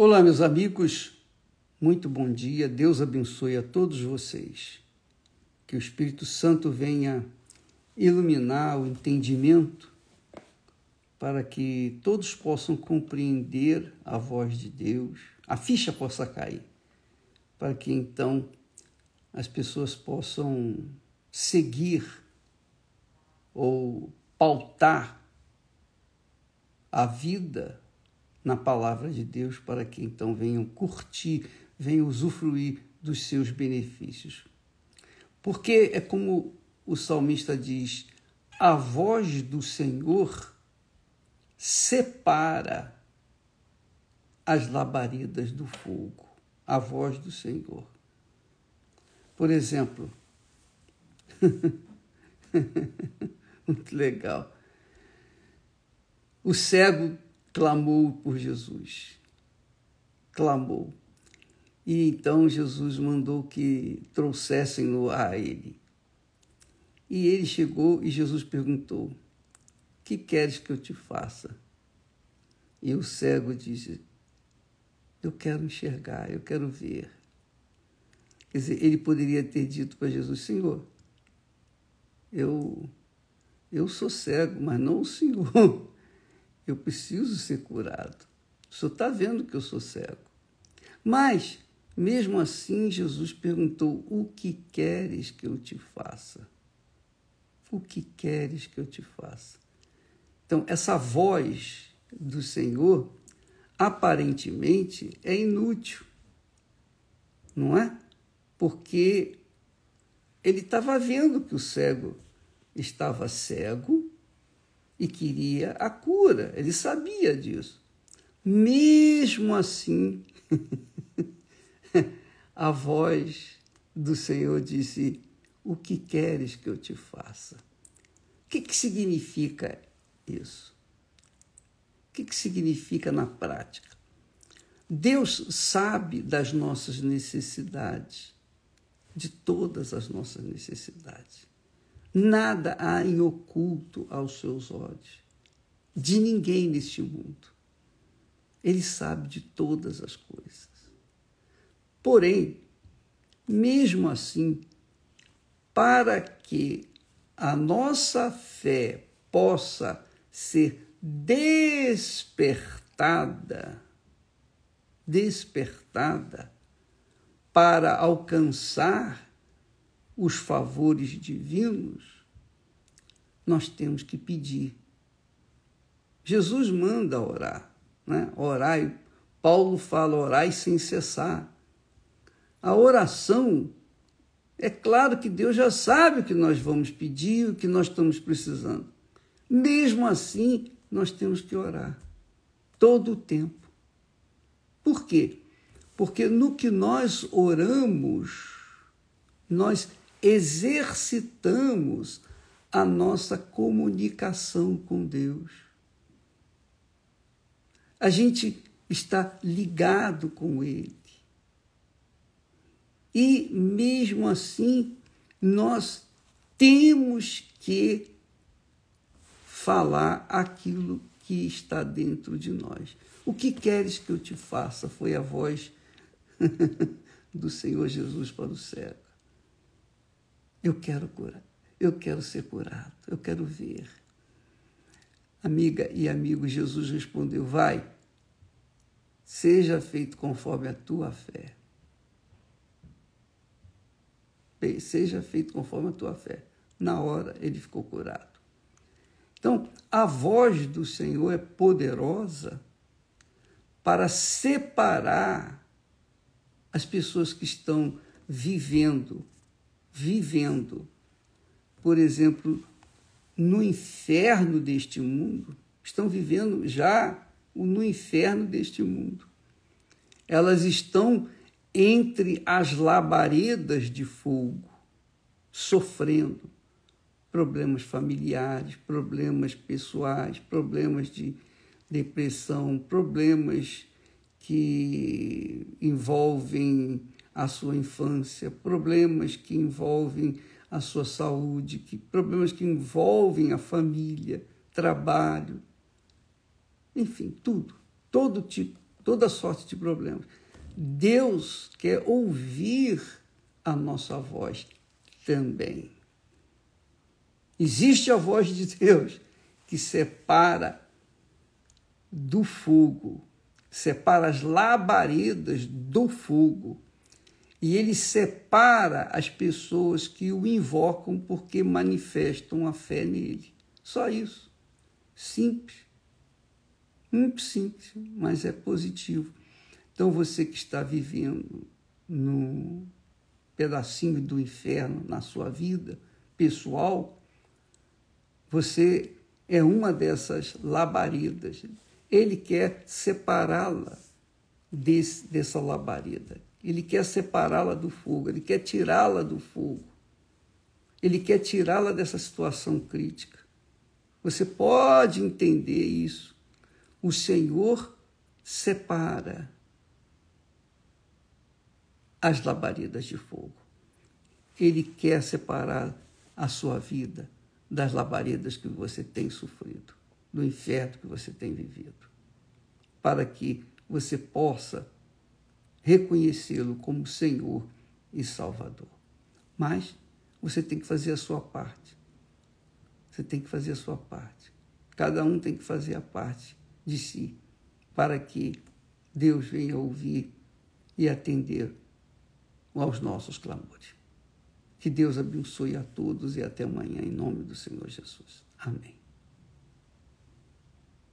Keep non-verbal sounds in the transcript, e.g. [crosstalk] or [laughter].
Olá, meus amigos, muito bom dia, Deus abençoe a todos vocês. Que o Espírito Santo venha iluminar o entendimento para que todos possam compreender a voz de Deus, a ficha possa cair, para que então as pessoas possam seguir ou pautar a vida na palavra de Deus para que então venham curtir, venham usufruir dos seus benefícios. Porque é como o salmista diz: a voz do Senhor separa as labaredas do fogo, a voz do Senhor. Por exemplo, [laughs] muito legal. O cego clamou por Jesus. Clamou. E então Jesus mandou que trouxessem-no a ele. E ele chegou e Jesus perguntou: Que queres que eu te faça? E o cego disse: Eu quero enxergar, eu quero ver. Quer dizer, ele poderia ter dito para Jesus: Senhor, eu, eu sou cego, mas não o Senhor. [laughs] Eu preciso ser curado. O senhor está vendo que eu sou cego. Mas, mesmo assim, Jesus perguntou: O que queres que eu te faça? O que queres que eu te faça? Então, essa voz do Senhor aparentemente é inútil, não é? Porque ele estava vendo que o cego estava cego e queria a cura. Ele sabia disso. Mesmo assim, [laughs] a voz do Senhor disse: O que queres que eu te faça? O que, que significa isso? O que, que significa na prática? Deus sabe das nossas necessidades, de todas as nossas necessidades. Nada há em oculto aos seus olhos, de ninguém neste mundo. Ele sabe de todas as coisas. Porém, mesmo assim, para que a nossa fé possa ser despertada, despertada para alcançar os favores divinos, nós temos que pedir. Jesus manda orar, né? orai. Paulo fala orai sem cessar. A oração, é claro que Deus já sabe o que nós vamos pedir, o que nós estamos precisando. Mesmo assim, nós temos que orar todo o tempo. Por quê? Porque no que nós oramos, nós exercitamos a nossa comunicação com Deus. A gente está ligado com Ele. E, mesmo assim, nós temos que falar aquilo que está dentro de nós. O que queres que eu te faça? Foi a voz [laughs] do Senhor Jesus para o cego. Eu quero curar. Eu quero ser curado. Eu quero ver. Amiga e amigo, Jesus respondeu: Vai, seja feito conforme a tua fé. Seja feito conforme a tua fé. Na hora ele ficou curado. Então, a voz do Senhor é poderosa para separar as pessoas que estão vivendo vivendo, por exemplo, no inferno deste mundo, estão vivendo já no inferno deste mundo. Elas estão entre as labaredas de fogo, sofrendo problemas familiares, problemas pessoais, problemas de depressão, problemas que envolvem a sua infância, problemas que envolvem a sua saúde, que, problemas que envolvem a família, trabalho, enfim, tudo, todo tipo, toda sorte de problemas. Deus quer ouvir a nossa voz também. Existe a voz de Deus que separa do fogo, separa as labaredas do fogo. E ele separa as pessoas que o invocam porque manifestam a fé nele. Só isso. Simples. Muito simples, mas é positivo. Então você que está vivendo no pedacinho do inferno na sua vida pessoal, você é uma dessas labaredas. Ele quer separá-la dessa labareda. Ele quer separá-la do fogo, ele quer tirá-la do fogo. Ele quer tirá-la dessa situação crítica. Você pode entender isso. O Senhor separa as labaredas de fogo. Ele quer separar a sua vida das labaredas que você tem sofrido, do inferno que você tem vivido, para que você possa reconhecê-lo como Senhor e Salvador. Mas você tem que fazer a sua parte. Você tem que fazer a sua parte. Cada um tem que fazer a parte de si, para que Deus venha ouvir e atender aos nossos clamores. Que Deus abençoe a todos e até amanhã, em nome do Senhor Jesus. Amém.